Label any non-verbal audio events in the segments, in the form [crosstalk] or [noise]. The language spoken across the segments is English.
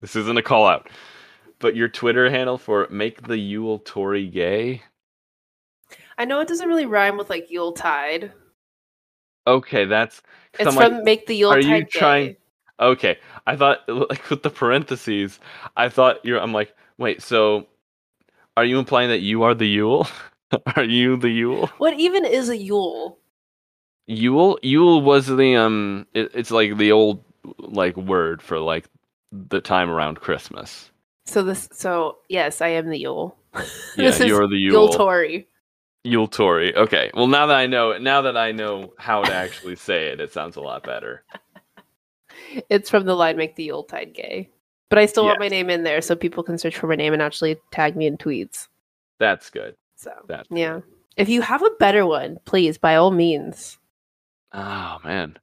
This isn't a call out. But your Twitter handle for make the Yule Tory gay? I know it doesn't really rhyme with like Yule Tide. Okay, that's It's I'm from like, Make the Yule are you trying- Gay. okay. I thought like with the parentheses, I thought you're I'm like, wait, so are you implying that you are the Yule? [laughs] are you the Yule? What even is a Yule? Yule? Yule was the um it, it's like the old like word for like the time around Christmas. So this so yes, I am the Yule. [laughs] Yeah, this is you're the Yule Yule. Tory. Yule Tory. Okay. Well, now that I know, now that I know how to actually [laughs] say it, it sounds a lot better. It's from the line Make the Yule Tide Gay. But I still want my name in there so people can search for my name and actually tag me in tweets. That's good. So That's yeah. good. If you have a better one, please, by all means. Oh man.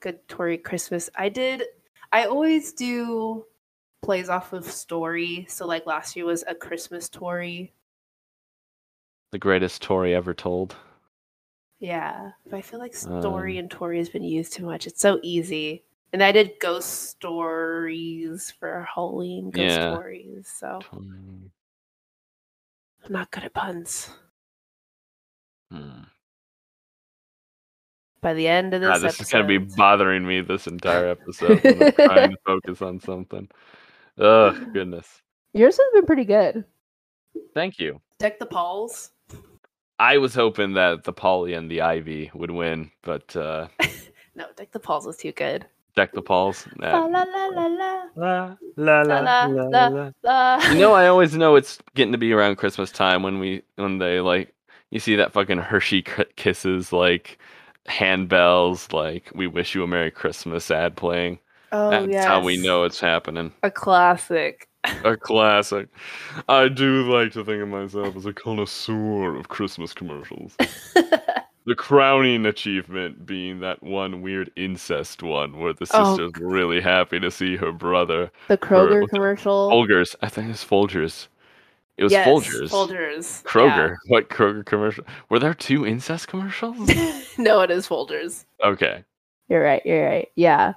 Good Tory Christmas. I did I always do plays off of story. So like last year was a Christmas Tory. The greatest Tory ever told. Yeah. But I feel like story Um, and Tory has been used too much. It's so easy. And I did ghost stories for Halloween ghost Yeah. stories. So. I'm not good at puns. Hmm. By the end of this, God, this is gonna be bothering me this entire [laughs] episode. I'm trying to focus on something. Oh goodness. Yours has been pretty good. Thank you. Deck the Pauls. I was hoping that the Polly and the Ivy would win, but uh [laughs] No, Deck the Pauls was too good. deck the Pauls. La la La, la la, la la. la. la. You know, I always know it's getting to be around Christmas time when we when they like you see that fucking Hershey kisses like handbells like "We wish you a Merry Christmas" ad playing. oh That's how we know it's happening. A classic. A classic. I do like to think of myself as a connoisseur of Christmas commercials. [laughs] The crowning achievement being that one weird incest one where the Oh, sister's really happy to see her brother. the Kroger it? commercial. Folgers. I think it's Folgers. It was yes, Folgers. Folgers. Kroger. [laughs] What Kroger commercial? Were there two incest commercials? [laughs] No, it is Folgers. okay. You're right. You're right. Yeah.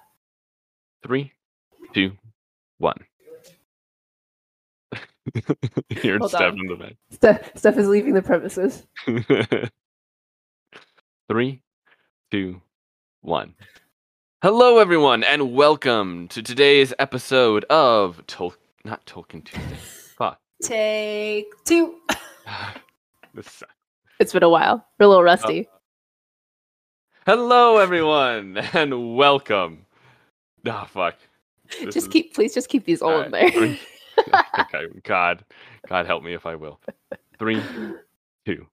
Three, two, one. [laughs] Here's Hold Steph on. in the back. Steph, Steph is leaving the premises. Three, two, one. Hello, everyone, and welcome to today's episode of Tol- not Tolkien Tuesday. Fuck. Take two. This [laughs] sucks. It's been a while. We're a little rusty. Hello, everyone, [laughs] and welcome. Ah, fuck. This just is- keep, please, just keep these all in Alright, there. [laughs] okay, God, God help me if I will. Three, two,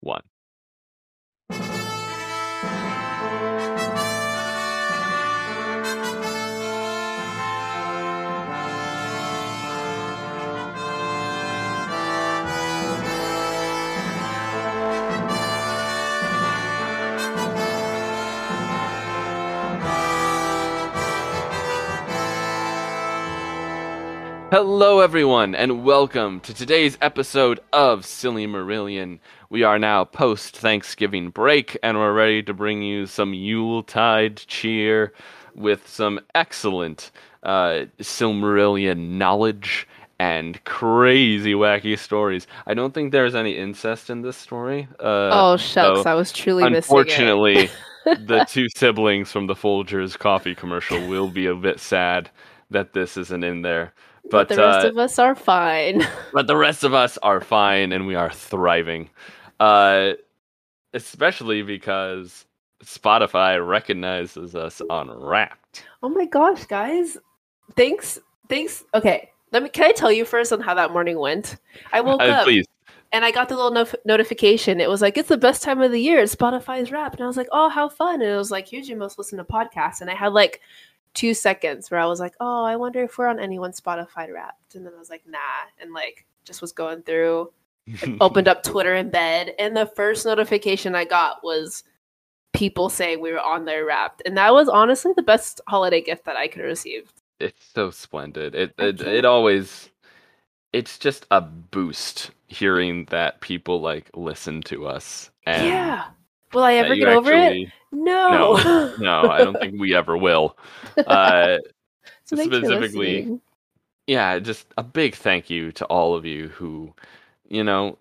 one. Hello, everyone, and welcome to today's episode of Sillymarillion. We are now post Thanksgiving break, and we're ready to bring you some Yuletide cheer with some excellent uh, Silmarillion knowledge and crazy wacky stories. I don't think there's any incest in this story. Uh, oh shucks, so I was truly missing it. Unfortunately, [laughs] the two siblings from the Folgers coffee commercial will be a bit sad that this isn't in there. But, but the rest uh, of us are fine. [laughs] but the rest of us are fine and we are thriving. Uh, especially because Spotify recognizes us on Wrapped. Oh my gosh, guys. Thanks. Thanks. Okay. Let me can I tell you first on how that morning went? I woke Uh, up please. and I got the little nof- notification. It was like, it's the best time of the year. It's Spotify's rap. And I was like, oh, how fun. And it was like, here's your most listen to podcast. And I had like two seconds where I was like, oh, I wonder if we're on anyone's Spotify wrapped. And then I was like, nah. And like just was going through, [laughs] opened up Twitter in bed. And the first notification I got was people saying we were on their wrapped. And that was honestly the best holiday gift that I could receive. it's so splendid. It it, it always it's just a boost hearing that people like listen to us. And yeah. Will I ever get over it? Actually- No. [laughs] No, I don't think we ever will. Uh, [laughs] So Specifically- yeah, just a big thank you to all of you who, you know,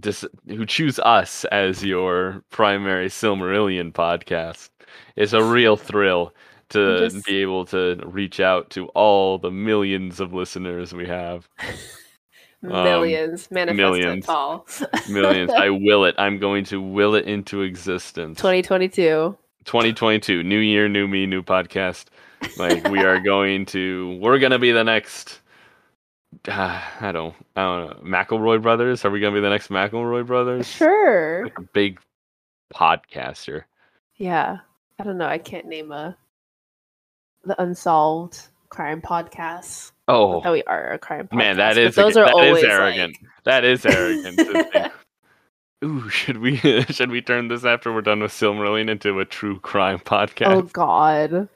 dis- who choose us as your primary Silmarillion podcast. It's a real thrill to Just- be able to reach out to all the millions of listeners we have. [laughs] Millions. Manifest millions. Paul. [laughs] Millions. I [laughs] will it. I'm going to will it into existence. 2022. 2022 new year new me new podcast like we are [laughs] going to we're gonna be the next uh, [sighs] i don't i don't know mcelroy brothers are we gonna be the next mcelroy brothers Sure. like a big podcaster Yeah. I don't know. I can't name a the unsolved crime podcast. oh That we are a crime podcast. man that is those are that always arrogant like- that is arrogant [laughs] ooh should we [laughs] should we turn this after we're done with silmarillion into a true crime oh, podcast oh God.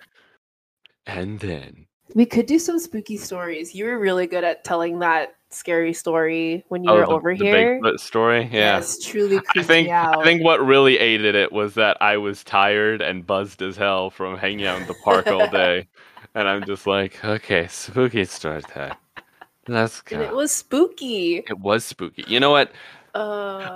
and then We could do some spooky stories. You were really good at telling that scary story when you oh, were the- over the here. Bigfoot story yeah Yes, truly I think. I think what really aided it was that I was tired and buzzed as hell from hanging out in the park all [laughs] day, and I'm just like, okay, spooky story time. Let's go. and it was spooky. It was spooky. You know what? Uh,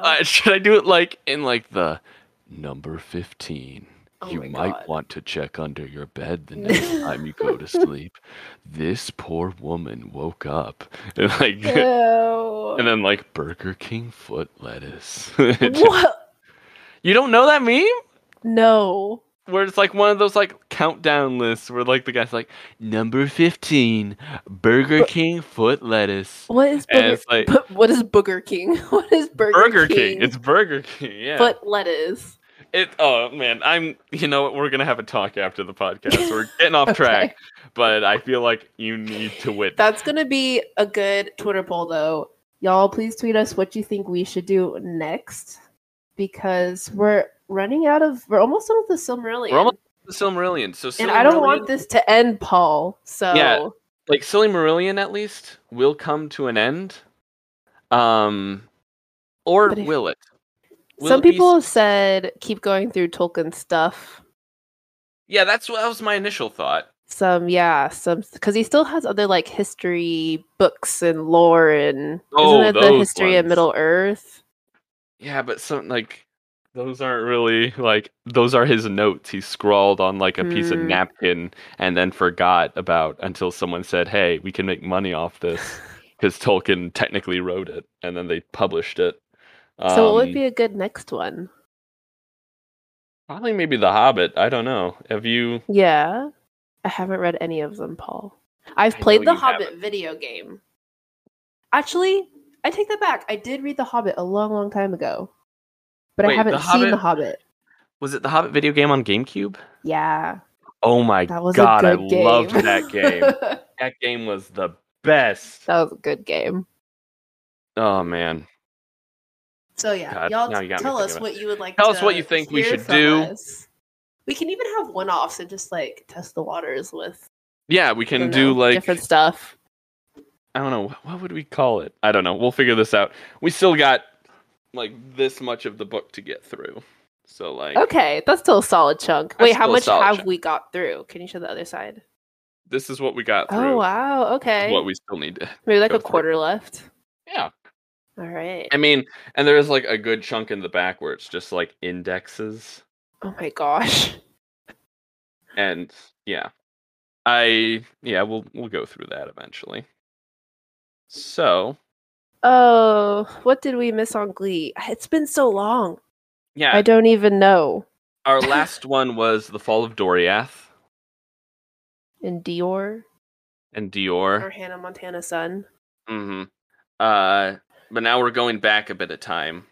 Uh, should I do it like in like the number fifteen? Oh you might God. want to check under your bed the next [laughs] time you go to sleep. This poor woman woke up and like, Ew. and then like Burger King foot lettuce. [laughs] what? you don't know that meme? No. where it's like one of those like countdown lists where like the guy's like number 15 burger Bu- king foot lettuce What is Burger? like Bu- what is Booger King? [laughs] What is Burger, burger king. King? it's burger king yeah foot lettuce. it oh man i'm you know what we're gonna have a talk after the podcast we're [laughs] getting off track but i feel like you need to witness That's gonna be a good Twitter poll, though. Y'all, please tweet us what you think we should do next, because we're running out of. We're almost done with the Silmarillion, we're almost the silmarillion so and I don't want this to end, Paul. So Yeah. like Silmarillion at least will come to an end um or if- will it Will some it people have said keep going through Tolkien stuff. Yeah, that's what that was my initial thought. Some, yeah, some because he still has other like history books and lore and Oh, isn't it the history of. Middle Earth? Yeah, but some like those aren't really like those are his notes he scrawled on like a piece of Hmm. napkin and then forgot about until someone said, "Hey, we can make money off this." [laughs] Because Tolkien technically wrote it, and then they published it. so what would Um, be a good next one? probably maybe The Hobbit? I don't know. Have you? Yeah, I haven't read any of them, Paul. I've I played the Hobbit haven't. video game. Actually, I take that back. I did read the Hobbit a long, long time ago, but Wait, I haven't The seen the Hobbit- Hobbit. Was it the Hobbit video game on GameCube? Yeah, Oh my that was god, a I good game. loved that [laughs] game. that game was the best. that was a good game. Oh man. So yeah, God, y'all now you got me tell us thinking what you would like. Tell to us what you think we should do. us. We can even have one-offs and just like test the waters with Yeah, we can don't know, like different stuff. I don't know what would we call it. I don't know. We'll figure this out. We still got like this much of the book to get through. So like Okay, that's still a solid chunk. Wait, how much have chunk. we got through? Can you show the other side? this is what we got oh, through. Oh wow, okay. What we still need to. Maybe like a through. quarter left. Yeah. All right. I mean, and there is like a good chunk in the back where it's just like indexes Oh my gosh. and yeah. I yeah, we'll we'll go through that eventually. So, Oh, what did we miss on Glee? It's been so long. yeah, I don't even know. our [laughs] last one was The Fall of Doriath In Dior and or Dior. Hannah Montana's son. Mm-hmm. Uh, but now we're going back a bit of time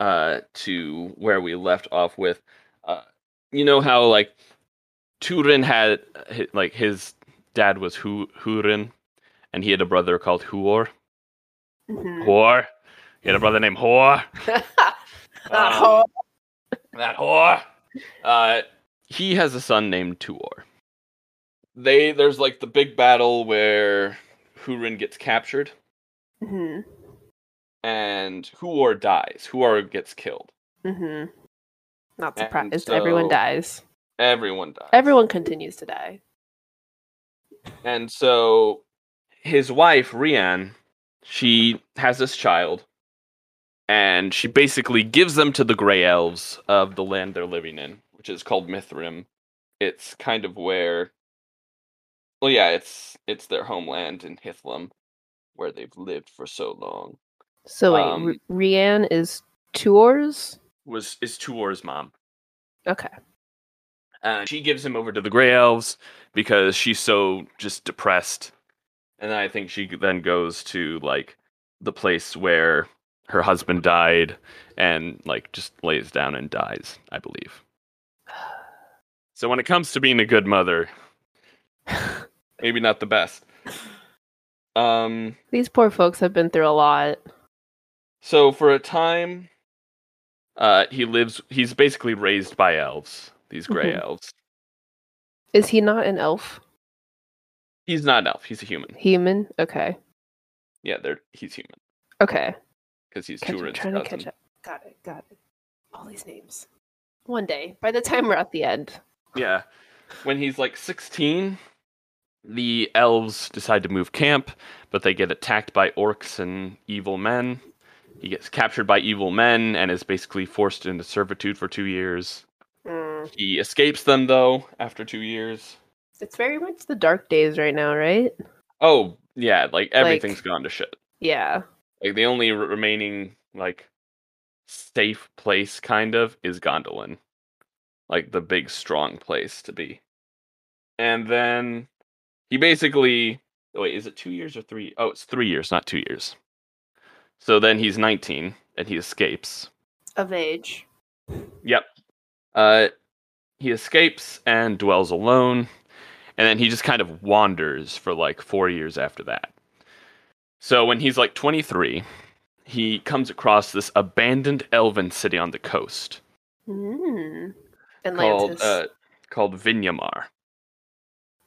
uh, to where we left off with. Uh, you know how like Turin had like his dad was Hu- Hurin, and he had a brother called Huor. Mhm. Huor. He had a brother named Huor. Oh. [laughs] Um, that whore. Uh, he has a son named Tuor. They there's like the big battle where Hurin gets captured Mhm. and Huor dies. Huor gets killed. Mhm. Not surprised. Everyone dies. Everyone dies. Everyone continues to die. And so his wife, Rian, she has this child, and she basically gives them to the Grey Elves of the land they're living in, which is called Mithrim. It's kind of where, well, yeah, it's it's their homeland in Hithlum, where they've lived for so long. So wait, Um, R- Rianne is Tuor's? Was is Tuor's mom? Okay. and she gives him over to the Grey Elves because she's so just depressed. And then I think she then goes to like the place where her husband died and like just lays down and dies, I believe. So when it comes to being a good mother, [laughs] maybe not the best. Um These poor folks have been through a lot. so for a time uh he lives he's basically raised by elves, these gray Mhm. elves. Is he not an elf? He's not an elf, he's a human. Human? Okay. Yeah, they're he's human. Okay. because he's Catch, Turin's trying to catch up. Got it. Got it. All these names. One day, by the time we're at the end. Yeah, [sighs] when he's like 16, the elves decide to move camp, but they get attacked by orcs and evil men. He gets captured by evil men and is basically forced into servitude for two years. Mm. He escapes them though after two years. It's very much the dark days right now, right? Oh yeah, like everything's gone to shit. Yeah. Like the only r- remaining like safe place kind of is Gondolin. Like the big strong place to be. And then he basically oh, wait, is it 2 years or 3? Oh, it's 3 years, not 2 years. So then he's 19 and he escapes. Of age. Yep. Uh he escapes and dwells alone and then he just kind of wanders for like 4 years after that. So when he's like 23, he comes across this abandoned elven city on the coast Mm. called uh, called Vinyamar.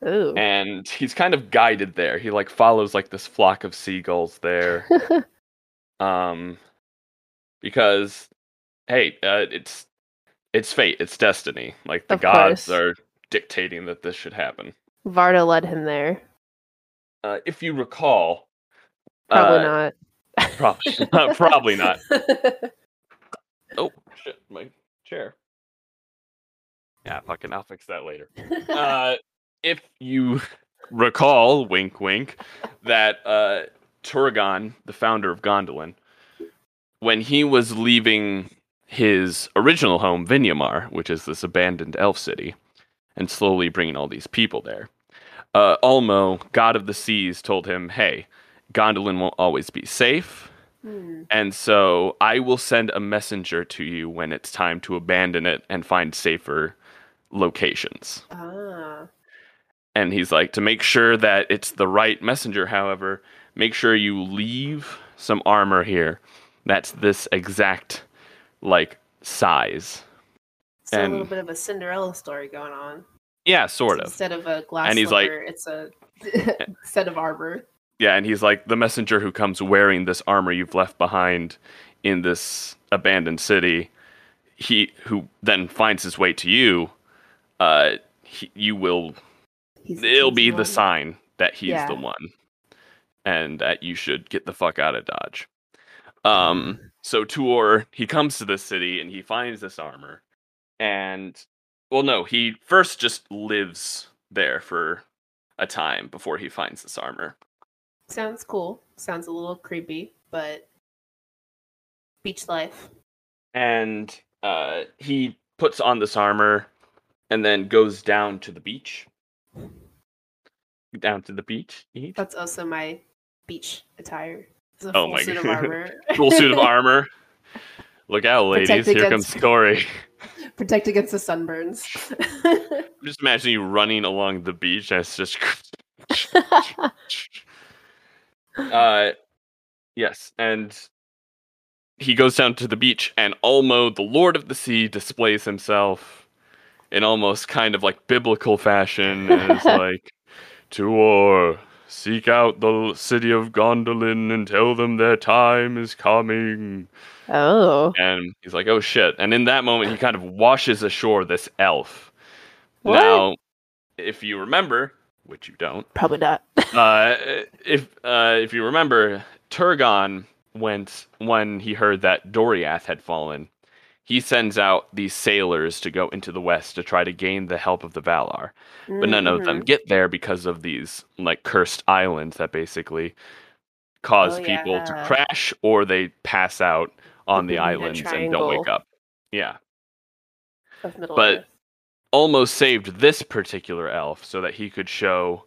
Ooh. And he's kind of guided there. He like follows like this flock of seagulls there. [laughs] um because hey, uh, it's it's fate, it's destiny. Like the Of gods course. are dictating that this should happen. Varda led him there. Uh, if you recall, Probably uh, not. Probably, [laughs] probably not. [laughs] Oh shit, my chair. Yeah, fucking, I'll fix that later. [laughs] Uh, if you recall, wink, wink, that uh, Turgon, the founder of Gondolin, when he was leaving his original home, Vinyamar, which is this abandoned elf city, and slowly bringing all these people there, uh, Ulmo, god of the seas, told him, "Hey, Gondolin won't always be safe." Hmm. And so I will send a messenger to you when it's time to abandon it and find safer locations. Ah. And he's like, to make sure that it's the right messenger, however, make sure you leave some armor here that's this exact like size. So a little bit of a Cinderella story going on. Yeah, sort of. Instead of a glass And he's like- it's a [laughs] set of armor. Yeah, and he's like the messenger who comes wearing this armor you've left behind in this abandoned city. He who then finds his way to you. Uh, he, you will. He's, It'll be the one. sign that he's the one, and that you should get the fuck out of Dodge. Um. So Tuor he comes to this city and he finds this armor, and well, no, he first just lives there for a time before he finds this armor. Sounds cool. Sounds a little creepy, but beach life. and uh, he puts on this armor and then goes down to the beach. Down to the beach. Eat. That's also my beach attire. Oh my suit of God. [laughs] armor. Full suit of [laughs] armor. Look out, ladies! Here comes Story. Protect against the sunburns. I'm Just imagining you running along the beach. And it's just. [laughs] uh, yes, and he goes down to the beach, and Ulmo, the Lord of the Sea, displays himself in almost kind of like biblical fashion, and is [laughs] like, "Tuor, seek out the city of Gondolin and tell them their time is coming. Oh. And he's like, oh shit. And in that moment, he kind of washes ashore this elf. What? Now, if you remember, which you don't. Probably not. [laughs] Uh, if uh, if you remember, Turgon went when he heard that Doriath had fallen. He sends out these sailors to go into the west to try to gain the help of the Valar, but none of them Mhm. get there because of these like cursed islands that basically cause Oh, people to crash or they pass out on the islands and don't wake up. Yeah. But- Earth. almost saved this particular elf so that he could show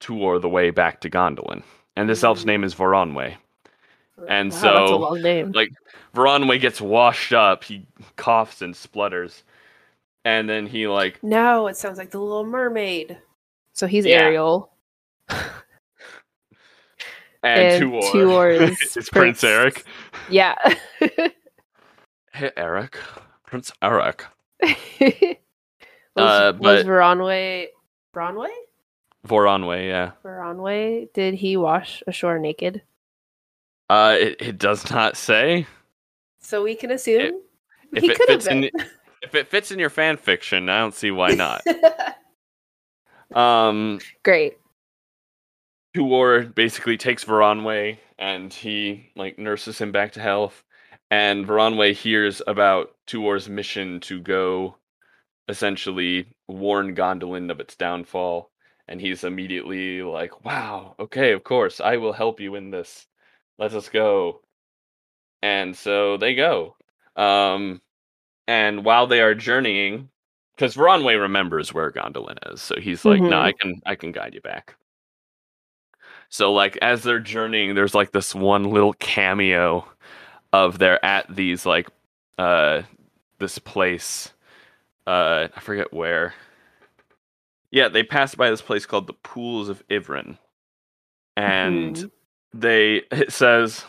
Tuor the way back to Gondolin. And this elf's Mm. name is Voronwe. and wow, so, long name. like, Voronwe gets washed up, he coughs and splutters. And then he like No, it sounds like the Little Mermaid. So he's Yeah. Ariel. And, And Tuor, Tuor is [laughs] is Prince Prince- Eric. Yeah. [laughs] Hey Eric. Prince Eric. [laughs] was, Uh, was but- Veronway Veronway? Voronwe, yeah. Veronway? Did he wash ashore naked? Uh it, it does not say. So we can assume if he could have fits in been. If it fits in your fan fiction, I don't see why not. um Great. Tuor basically takes Voronwe and he like nurses him back to health. And Voronwe hears about Tuor's mission to go essentially warn Gondolin of its downfall. And he's immediately like, Wow, okay, of course, I will help you in this. Let us go. And so they go. Um and while they are journeying, because Voronwe remembers where Gondolin is, so he's like, "No, Mhm. I can, I can guide you back." So, like, as they're journeying, there's like this one little cameo of they're at these like, uh, this place, uh, I forget where. Yeah, they pass by this place called the Pools of Ivrin, and Mhm. they it says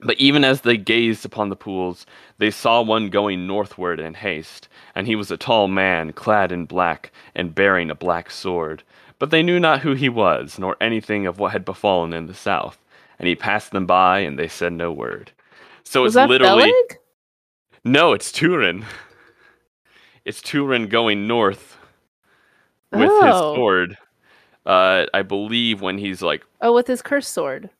but even as they gazed upon the pools they saw one going northward in haste and he was a tall man clad in black and bearing a black sword but they knew not who he was nor anything of what had befallen in the south and he passed them by and they said no word so Was it's that literally Beleg? no it's turin [laughs] it's turin going north with his Oh. sword uh i believe when he's like Oh, with his cursed sword.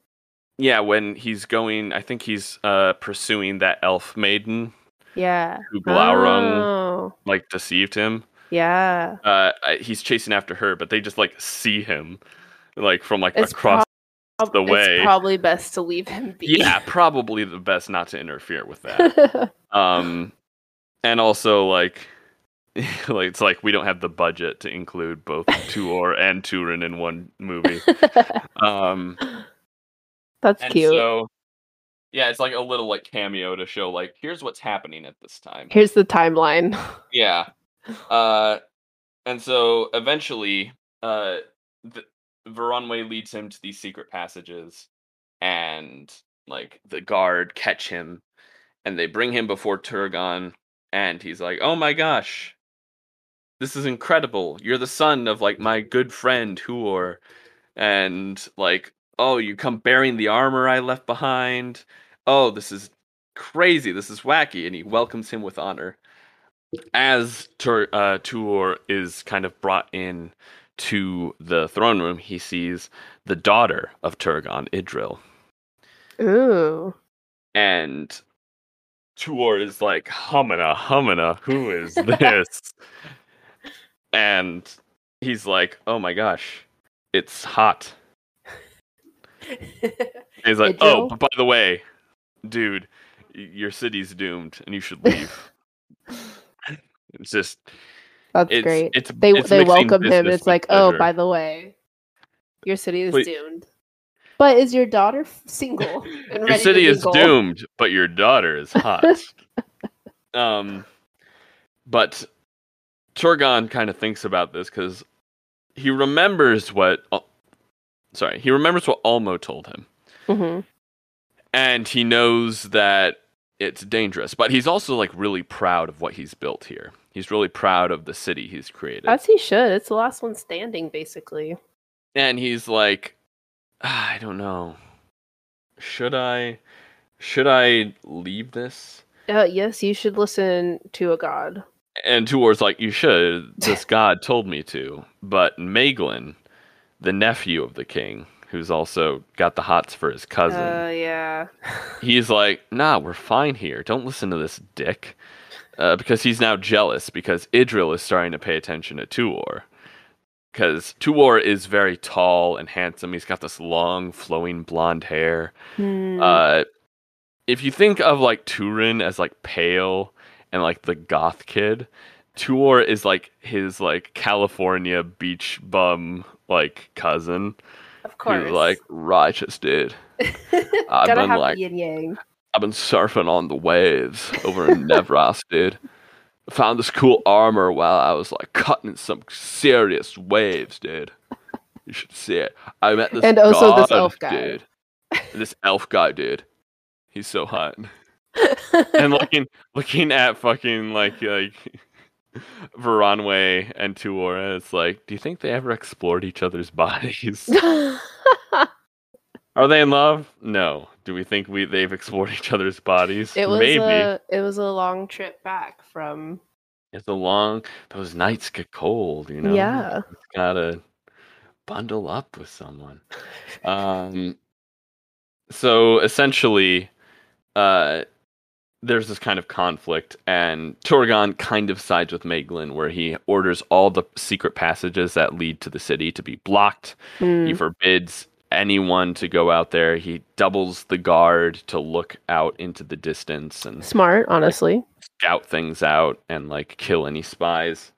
Yeah, when he's going, I think he's uh pursuing that elf maiden Yeah. who Glaurung Oh, like deceived him. Yeah. Uh, he's chasing after her, but they just like see him, like from like It's across. prob- the way. It's probably best to leave him be. yeah, probably the best not to interfere with that. [laughs] um, and also like, [laughs] like it's like we don't have the budget to include both Tuor [laughs] and Turin in one movie. Um, That's and cute. so yeah, it's like a little like cameo to show like here's what's happening at this time. Here's the timeline. Yeah. Uh, and so eventually, uh, the, Voronwe leads him to these secret passages, and like the guard catch him, and they bring him before Turgon, and he's like, "Oh my gosh, this is incredible! You're the son of like my good friend Huor, and like, oh, you come bearing the armor I left behind. Oh, this is crazy! This is wacky!" And he welcomes him with honor as Tur- uh, Tuor is kind of brought in to the throne room, he sees the daughter of Turgon, Idril, Ooh. and Tuor is like, "Humana, humana, who is [laughs] this?" and he's like, "Oh my gosh, it's hot." He's like, "Oh, Idril? but by the way, dude, your city's doomed, and you should leave." It's just That's it's great. it's They it's they welcome him. It's like, oh, by the way, your city is Wait. doomed. But is your daughter single? [laughs] And your ready to city is doomed, but your daughter is hot. [laughs] um, but Turgon kind of thinks about this because he remembers what. Al- Sorry, he remembers what Almo told him, Mhm. and he knows that it's dangerous. But he's also like really proud of what he's built here. He's really proud of the city he's created. As he should. It's the last one standing, basically. and he's like "Ah, i don't know should i should i leave this Uh, yes, you should listen to a god. and Tuor's like you should [laughs] this god told me to but Maeglin the nephew of the king, who's also got the hots for his cousin. Uh, yeah. [laughs] he's like, "Nah, we're fine here. Don't listen to this dick." Uh, because he's now jealous because Idril is starting to pay attention to Tuor. Because Tuor is very tall and handsome. He's got this long, flowing blonde hair. Hmm. Uh, if you think of like Turin as like pale and like the goth kid, Tuor is like his like California beach bum like cousin. Of course. Like righteous dude. [laughs] I've Gotta been have like yin yang. I've been surfing on the waves over in [laughs] Nevrast, dude. Found this cool armor while I was like cutting some serious waves, dude. You should see it. I met this And also this elf guy. dude. This elf guy, dude. He's so hot. [laughs] and looking looking at fucking like like [laughs] Veronway and Tuora, it's like, do you think they ever explored each other's [laughs] bodies? [laughs] Are they in love? No. Do we think we they've explored each other's bodies? it was Maybe. a it was a long trip back from It's a long. Those nights get cold, you know. Yeah. You gotta bundle up with someone. Um. So essentially, uh, there's this kind of conflict, and Turgon kind of sides with Maeglin, where he orders all the secret passages that lead to the city to be blocked. Hmm. He forbids anyone to go out there. He doubles the guard to look out into the distance and smart, honestly. scout things out and like kill any spies.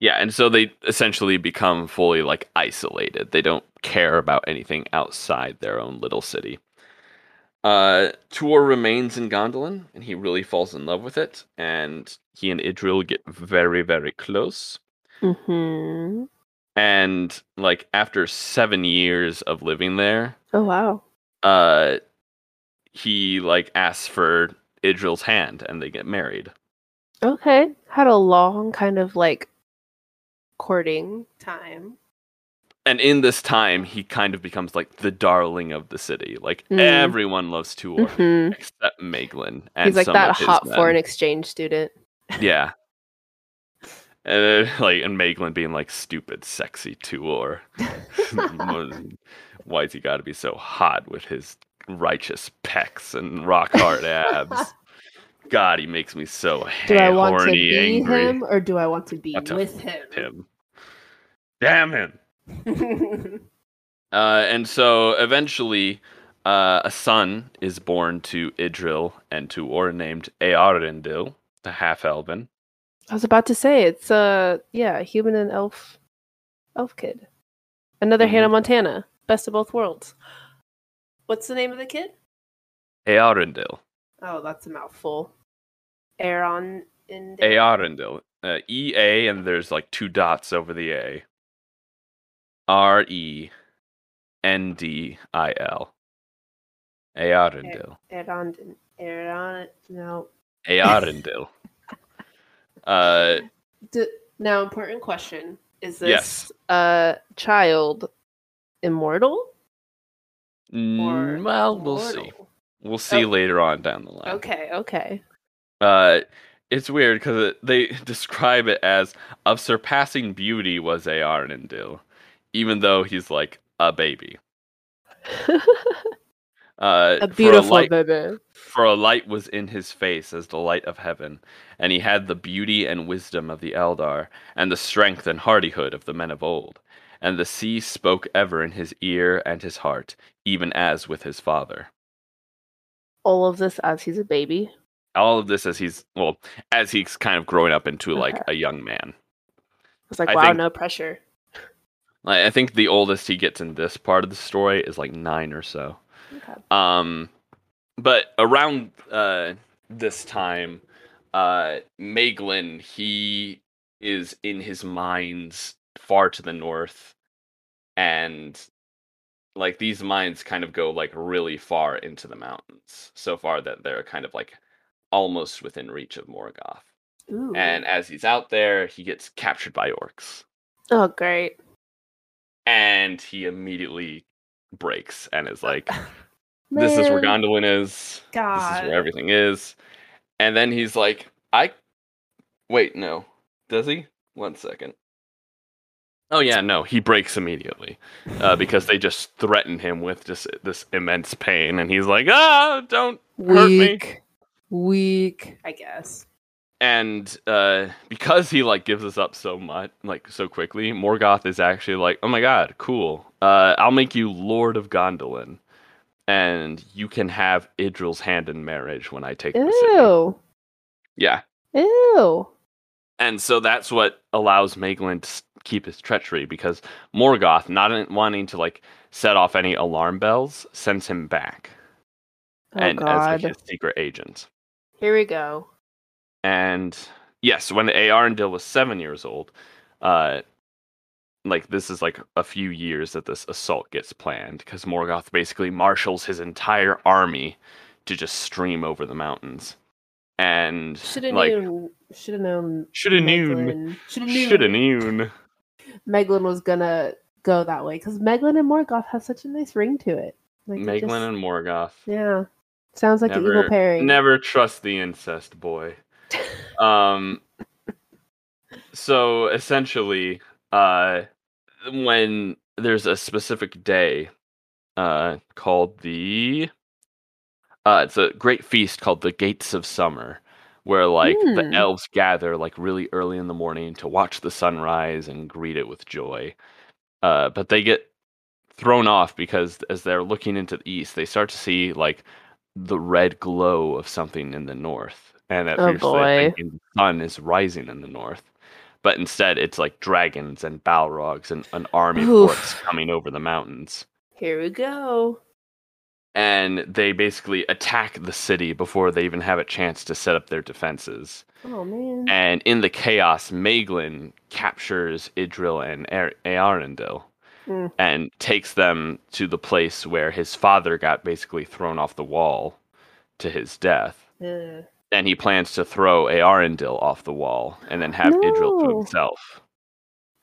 Yeah, and so they essentially become fully like isolated. They don't care about anything outside their own little city. Uh Tuor remains in Gondolin and he really falls in love with it and he and Idril get very very close. hmm And like after 7 years of living there, Oh wow. uh he like asks for Idril's hand and they get married. Okay. Had a long kind of like courting time. And in this time he kind of becomes like the darling of the city like Mm. everyone loves Tuor hmm except Maeglin and He's like that hot men. foreign exchange student. [laughs] yeah and then, like and Maeglin being like stupid sexy Tuor [laughs] [laughs] why has he got to be so hot with his righteous pecs and rock hard abs god he makes me so Do I want to horny be angry him or do I want to be Want to with him? him damn him [laughs] Uh, and so eventually, uh, a son is born to Idril and Tuor named Earendil, the half elven. I was about to say it's uh yeah, a human and elf elf kid. Another Mhm. Hannah Montana. Best of both worlds. What's the name of the kid? Earendil. Oh, that's a mouthful. Aaron Earendil. Uh, E A, and there's like two dots over the A. R E N D I L. Earendil. Aaron Aaron no. Earendil. [laughs] Uh, D- now important question. Is this Yes. a child immortal? Mm, well, we'll see. We'll see Oh. later on down the line. Okay, okay. Uh, it's weird because they [laughs] describe it as of surpassing beauty was Earendil, even though he's like a baby. [laughs] Uh, a for beautiful light, baby. for a light was in his face as the light of heaven, and he had the beauty and wisdom of the Eldar, and the strength and hardihood of the men of old. And the sea spoke ever in his ear and his heart, even as with his father. All of this as he's a baby. All of this as he's well, as he's kind of growing up into like a young man. It's like I wow, no pressure. Like, I think the oldest he gets in this part of the story is like nine or so. Okay. Um, but around uh, this time, uh, Maeglin, he is in his mines far to the north, and like these mines kind of go like really far into the mountains, so far that they're kind of like almost within reach of Morgoth. Ooh. And as he's out there, he gets captured by orcs. oh, great. And he immediately breaks and is like, [laughs] "This is where Gondolin is. This is where everything is." And then he's like, "I wait, no, does he? One second. Oh yeah, no, he breaks immediately uh, because they just threaten him with just this immense pain, and he's like, "Ah, don't hurt me." Weak. Weak, I guess. And uh, because he like gives us up so much, like so quickly, Morgoth is actually like, "Oh my god, cool! Uh, I'll make you Lord of Gondolin, and you can have Idril's hand in marriage when I take the city." Yeah, Ew. and so that's what allows Maeglin to keep his treachery because Morgoth, not wanting to like set off any alarm bells, sends him back Oh and as god. like his secret agent. Here we go. And yes, when Earendil was seven years old, uh, like this is like a few years that this assault gets planned because Morgoth basically marshals his entire army to just stream over the mountains. And Should have like known. Should have known. should have known, Maeglin- Should have known. should have known. Maeglin was gonna go that way because Maeglin and Morgoth have such a nice ring to it. Like Maeglin just- and Morgoth. yeah, sounds like an evil pairing. Never trust the incest boy. Um so essentially uh when there's a specific day uh called the uh it's a great feast called the Gates of Summer where like the Hmm. elves gather like really early in the morning to watch the sunrise and greet it with joy. Uh but they get thrown off because as they're looking into the east they start to see like the red glow of something in the north. And at Oh, first they're boy. thinking the sun is rising in the north. But instead it's like dragons and balrogs and an army of Oof. orcs coming over the mountains. Here we go. And they basically attack the city before they even have a chance to set up their defenses. Oh man. And in the chaos, Maeglin captures Idril and Ar- Earendil Mm. and takes them to the place where his father got basically thrown off the wall to his death. Ugh. And he plans to throw Earendil off the wall and then have Idril to himself.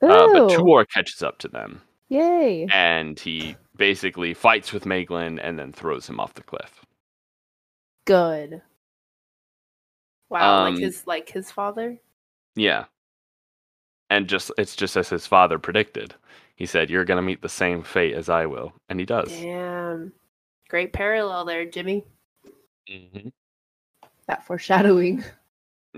Uh, but Tuor catches up to them Yay. and he basically fights with Maeglin and then throws him off the cliff. Good. Wow, Um, like his like his father. Yeah. And just it's just as his father predicted. He said, You're gonna meet the same fate as I will. And he does. Damn. Great parallel there, Jimmy. Mhm. That foreshadowing. [laughs]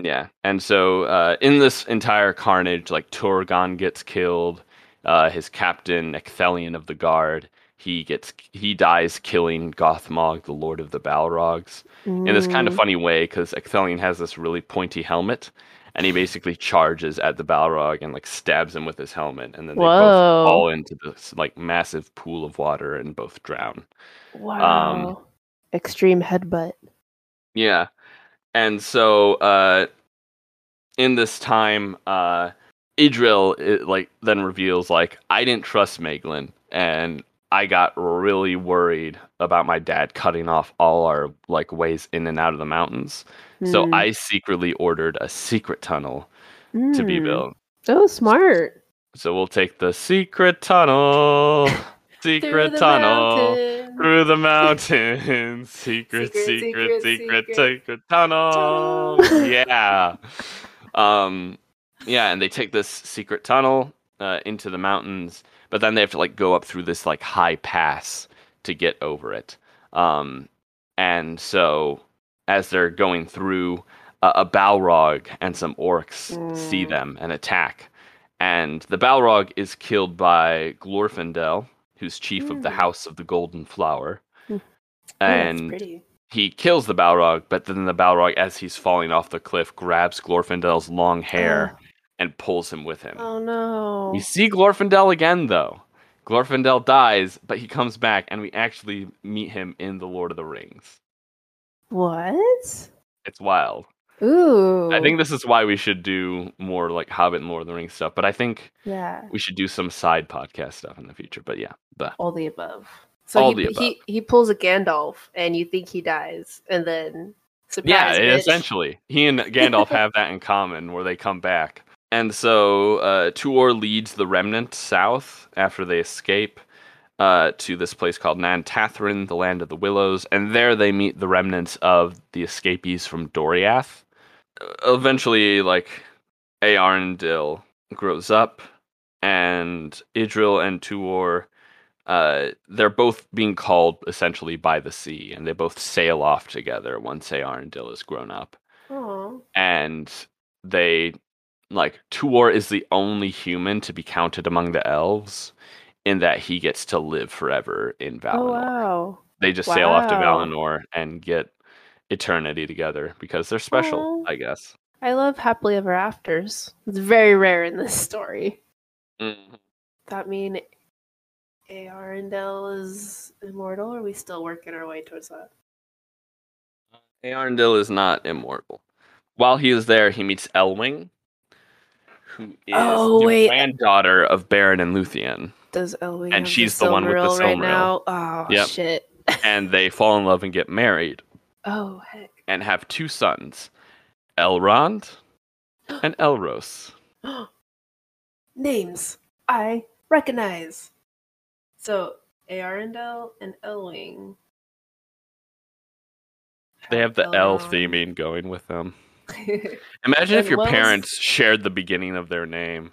Yeah. And so uh, in this entire carnage, like Turgon gets killed, uh, his captain, Ecthelion of the Guard, he gets he dies killing Gothmog, the Lord of the Balrogs. in this kind of Mm. funny way because Ecthelion has this really pointy helmet, and he basically charges at the Balrog and like stabs him with his helmet, and then they both fall into this like massive pool of water and both drown. Wow. Extreme headbutt. Yeah, and so uh, in this time, uh, Idril it, like then reveals like I didn't trust Maeglin, and I got really worried about my dad cutting off all our like ways in and out of the mountains. So Mm. I secretly ordered a secret tunnel to be Mm. built. Oh, smart. So we'll take the secret tunnel, [laughs] secret tunnel mountain. Through the mountains. [laughs] Secret, Secret, secret, secret, secret, tunnel. Yeah. [laughs] Um, yeah, and they take this secret tunnel uh, into the mountains, but then they have to like go up through this like high pass to get over it. Um, and so as they're going through, uh, a Balrog and some orcs see Mm. them and attack. And the Balrog is killed by Glorfindel, who's chief of the Mm. House of the Golden Flower. Mm. Oh, And pretty. he kills the Balrog, but then the Balrog, as he's falling off the cliff, grabs Glorfindel's long hair and pulls him with him. Oh no. We see Glorfindel again, though. Glorfindel dies, but he comes back, and we actually meet him in The Lord of the Rings. What? It's wild. Ooh. I think this is why we should do more like Hobbit and Lord of the Rings stuff, but I think Yeah. we should do some side podcast stuff in the future. But yeah, but All the above. So All he, the he he pulls a Gandalf and you think he dies and then surprise yeah, bitch. essentially, he and Gandalf [laughs] have that in common, where they come back. And so uh, Tuor leads the remnant south after they escape uh, to this place called Nan-tathren, the land of the willows, and there they meet the remnants of the escapees from Doriath. Eventually, like Earendil grows up, and Idril and Tuor, uh, they're both being called essentially by the sea, and they both sail off together once Earendil is grown up. Oh. And they, like, Tuor is the only human to be counted among the elves, in that he gets to live forever in Valinor. Oh wow. They just sail off to Valinor and get eternity together because they're special, Aw. I guess. I love happily ever afters. It's very rare in this story. Mhm. That mean Earendil is immortal, or are we still working our way towards that? Earendil is not immortal. While he is there, he meets Elwing, who is Oh, the wait. granddaughter of Beren and Luthien, Does Elwing And she's the one with the Silmaril right now? Oh Yep. shit. and they fall in love and get married Oh heck. and have two sons, Elrond [gasps] and Elros. [gasps] Names I recognize. So Earendil and Elwing. They have the L theming going with them. [laughs] Imagine if your parents shared the beginning of their name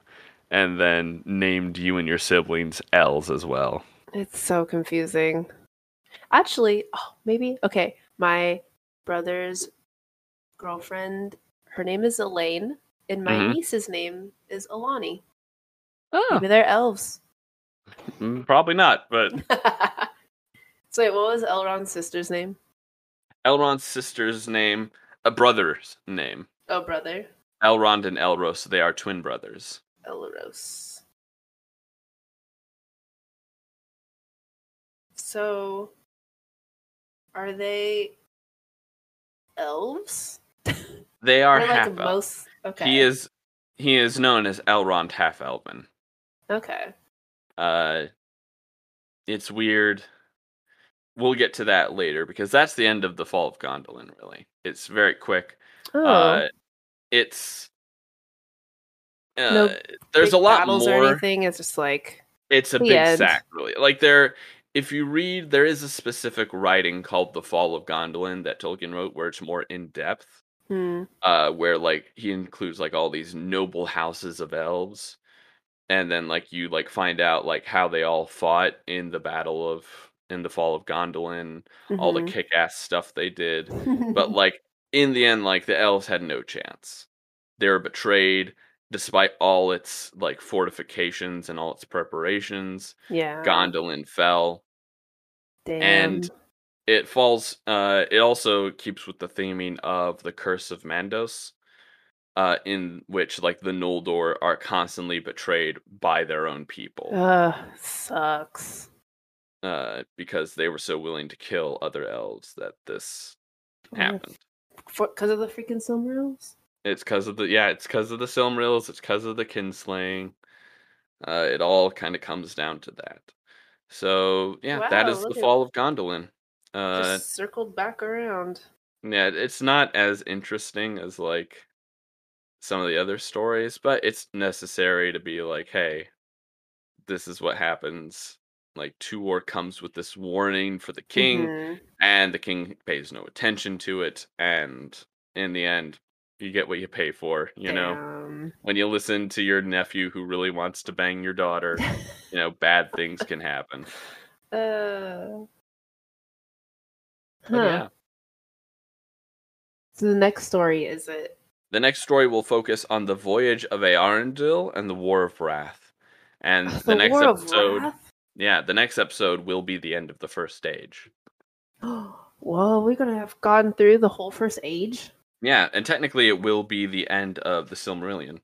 and then named you and your siblings L's as well. It's so confusing. Actually, oh, maybe okay. My brother's girlfriend, her name is Elaine, and my Mhm. niece's name is Alani. Oh, Maybe they're elves. mm, probably not, but [laughs] so wait, what was Elrond's sister's name? Elrond's sister's name, a brother's name. Oh, brother, Elrond and Elros, they are twin brothers. Elros. So, are they elves? They are like, half elf. most. Okay. He is he is known as Elrond half elven. Okay. Uh it's weird. We'll get to that later because that's the end of the fall of Gondolin really. It's very quick. Oh. Uh it's uh, No there's a lot battles or more. anything. It's just like It's a big end. sack, really. Like there, if you read, there is a specific writing called "The Fall of Gondolin" that Tolkien wrote, where it's more in depth. hmm, Uh, where like he includes like all these noble houses of elves, and then like you like find out like how they all fought in the battle of in the fall of Gondolin, all the mhm. kick-ass stuff they did. But [laughs] like in the end, like the elves had no chance. They were betrayed, despite all its like fortifications and all its preparations. yeah, Gondolin fell. Damn. and- It falls. Uh, it also keeps with the theming of the Curse of Mandos, uh, in which like the Noldor are constantly betrayed by their own people, Ugh, sucks. uh, because they were so willing to kill other elves that this happened. because of the freaking Silmarils. It's because of the yeah, it's because of the Silmarils. It's because of the kinslaying. Uh, it all kind of comes down to that. So yeah, that Wow, is the fall of Gondolin. Uh, Just circled back around. yeah, it's not as interesting as like some of the other stories, but it's necessary to be like, hey, this is what happens. Like two Tuor comes with this warning for the king, Mhm. and the king pays no attention to it, and in the end, you get what you pay for. You know. When you listen to your nephew who really wants to bang your daughter, [laughs] you know, bad things can happen. uh. Huh. yeah. So the next story is it? The next story will focus on the voyage of Earendil and the War of Wrath. And the, next War episode, yeah, the next episode will be the end of the first stage. Whoa, [gasps] we're gonna have gone through the whole first age. Yeah, and technically it will be the end of the Silmarillion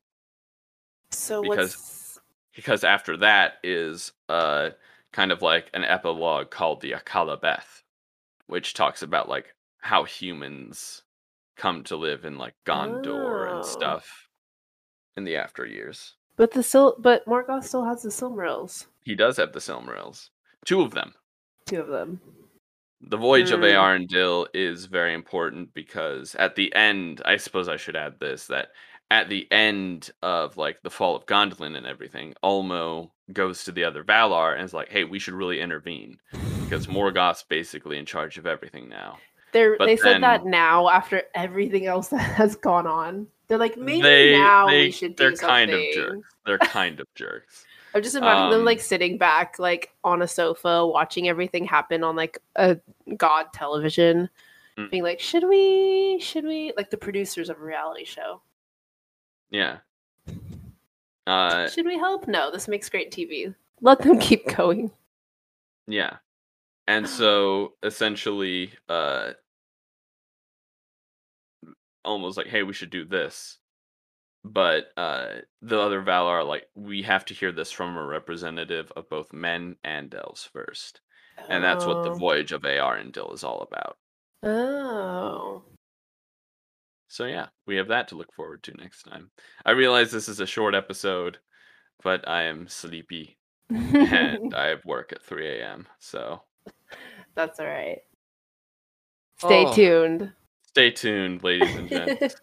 So Because- what's because after that is uh kind of like an epilogue called the Akallabeth, which talks about like how humans come to live in like Gondor Oh. and stuff in the after years. but the Sil but Morgoth still has the Silmarils. He does have the Silmarils, two of them. Two of them. The voyage of Hmm. Earendil is very important because at the end, I suppose I should add this that at the end of like the fall of Gondolin and everything, Ulmo goes to the other Valar and is like, "Hey, we should really intervene because Morgoth's basically in charge of everything now." They're, But they said that now after everything else [laughs] that has gone on. They're like, maybe they, now they we should do they're kind of jerks. They're kind of jerks. I'm just imagining them Um, like sitting back, like on a sofa, watching everything happen on like a god television, Mm. being like, "Should we? Should we?" Like the producers of a reality show. Yeah. Uh, Should we help? No, this makes great TV. Let them keep going. yeah. And so essentially, uh, almost like, hey, we should do this. But uh, the other Valar are like, we have to hear this from a representative of both men and elves first. And that's what the Oh. voyage of Earendil is all about. Oh. So yeah, we have that to look forward to next time. I realize this is a short episode, but I am sleepy and [laughs] I have work at 3 a.m. So That's all right. Stay Oh. tuned. stay tuned, ladies and [laughs] gents.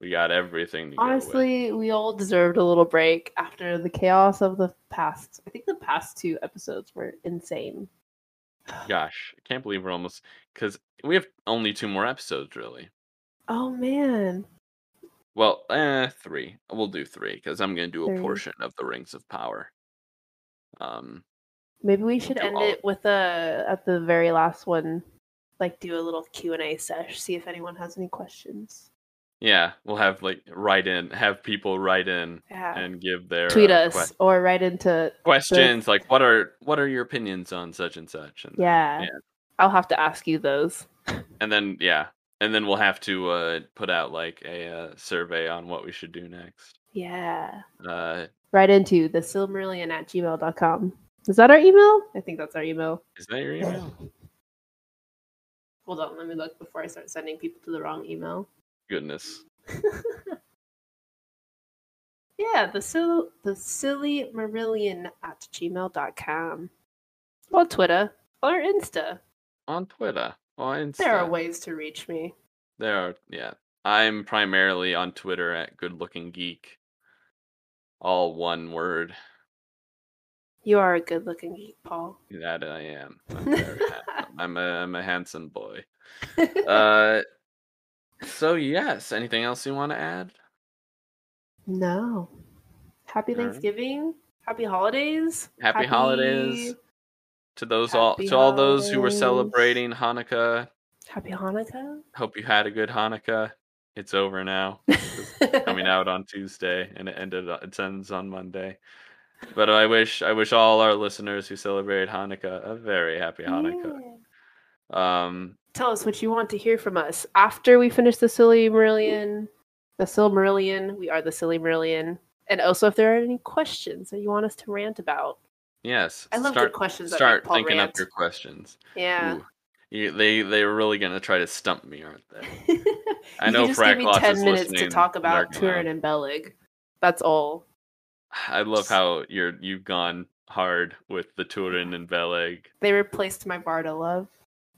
We got everything to. Honestly, we all deserved a little break after the chaos of the past. I think the past two episodes were insane. Gosh, I can't believe we're almost because we have only two more episodes, really. Oh man. Well, eh, three. We'll do three because I'm gonna do a portion of the Rings of Power. Um, Maybe we should end all- it with a at the very last one, like do a little Q and A sesh, see if anyone has any questions. Yeah, we'll have like write in, have people write in Yeah. and give their Tweet uh, us que- or write into questions like what are what are your opinions on such and such and yeah. Yeah. I'll have to ask you those. and then yeah and then we'll have to uh put out like a uh, survey on what we should do next Yeah. uh Write into the silmarillion at gmail.com. Is that our email? I think that's our email. is that your [laughs] email Hold on, let me look before I start sending people to the wrong email. Goodness [laughs] Yeah, the sil- the silly marillion at gmail.com. Or Twitter. Or Insta. on twitter or Insta. There are ways to reach me. there are yeah i'm primarily on twitter at good looking geek all one word You are a good looking geek, Paul. that i am i'm. [laughs] I'm, a, I'm a handsome boy [laughs] uh so yes anything else you want to add no. Happy. Thanksgiving. Happy holidays. Happy holidays. to those all Happy to all those who were holidays. celebrating hanukkah Happy Hanukkah. hope you had a good hanukkah it's over now It's coming [laughs] out on tuesday and it ended uh, it ends on monday but i wish i wish all our listeners who celebrate hanukkah a very happy hanukkah Yeah. Um Tell us what you want to hear from us after we finish the Sillymarillion, the Silmarillion. We are the Sillymarillion. And also, if there are any questions that you want us to rant about, yes I love start good questions. start thinking rant. up your questions Yeah. Ooh. You, they they're really gonna try to stump me aren't they [laughs] I You know just give me ten is minutes to talk about Turin and Beleg. That's all. i love how you're you've gone hard with the turin and beleg They replaced my Varda love.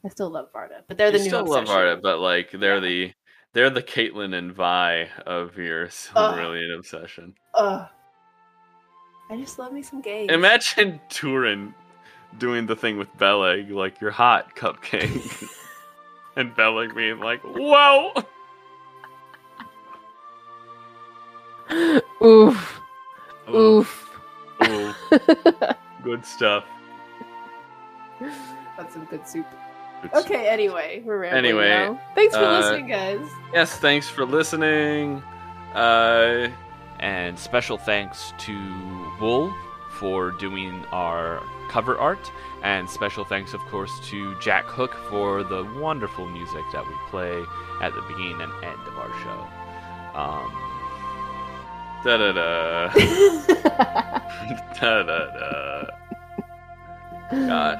I still love Varda, but they're the you new still love obsession. Arda, but like they're Yeah. the they're the Caitlyn and Vi of your Silmarillion obsession. Ugh. I just love me some gays. Imagine [laughs] Turin doing the thing with Beleg, like you're hot, cupcake, [laughs] and Beleg being like, "Whoa!" [laughs] Oof. Oof. Oof. ooh, good stuff. That's some good soup. Okay, anyway, we're rambling Anyway, now. Thanks for uh, listening, guys. Yes, thanks for listening. Uh, And special thanks to Wool for doing our cover art. And special thanks, of course, to Jack Hook for the wonderful music that we play at the beginning and end of our show. Um, da da da da da da. God.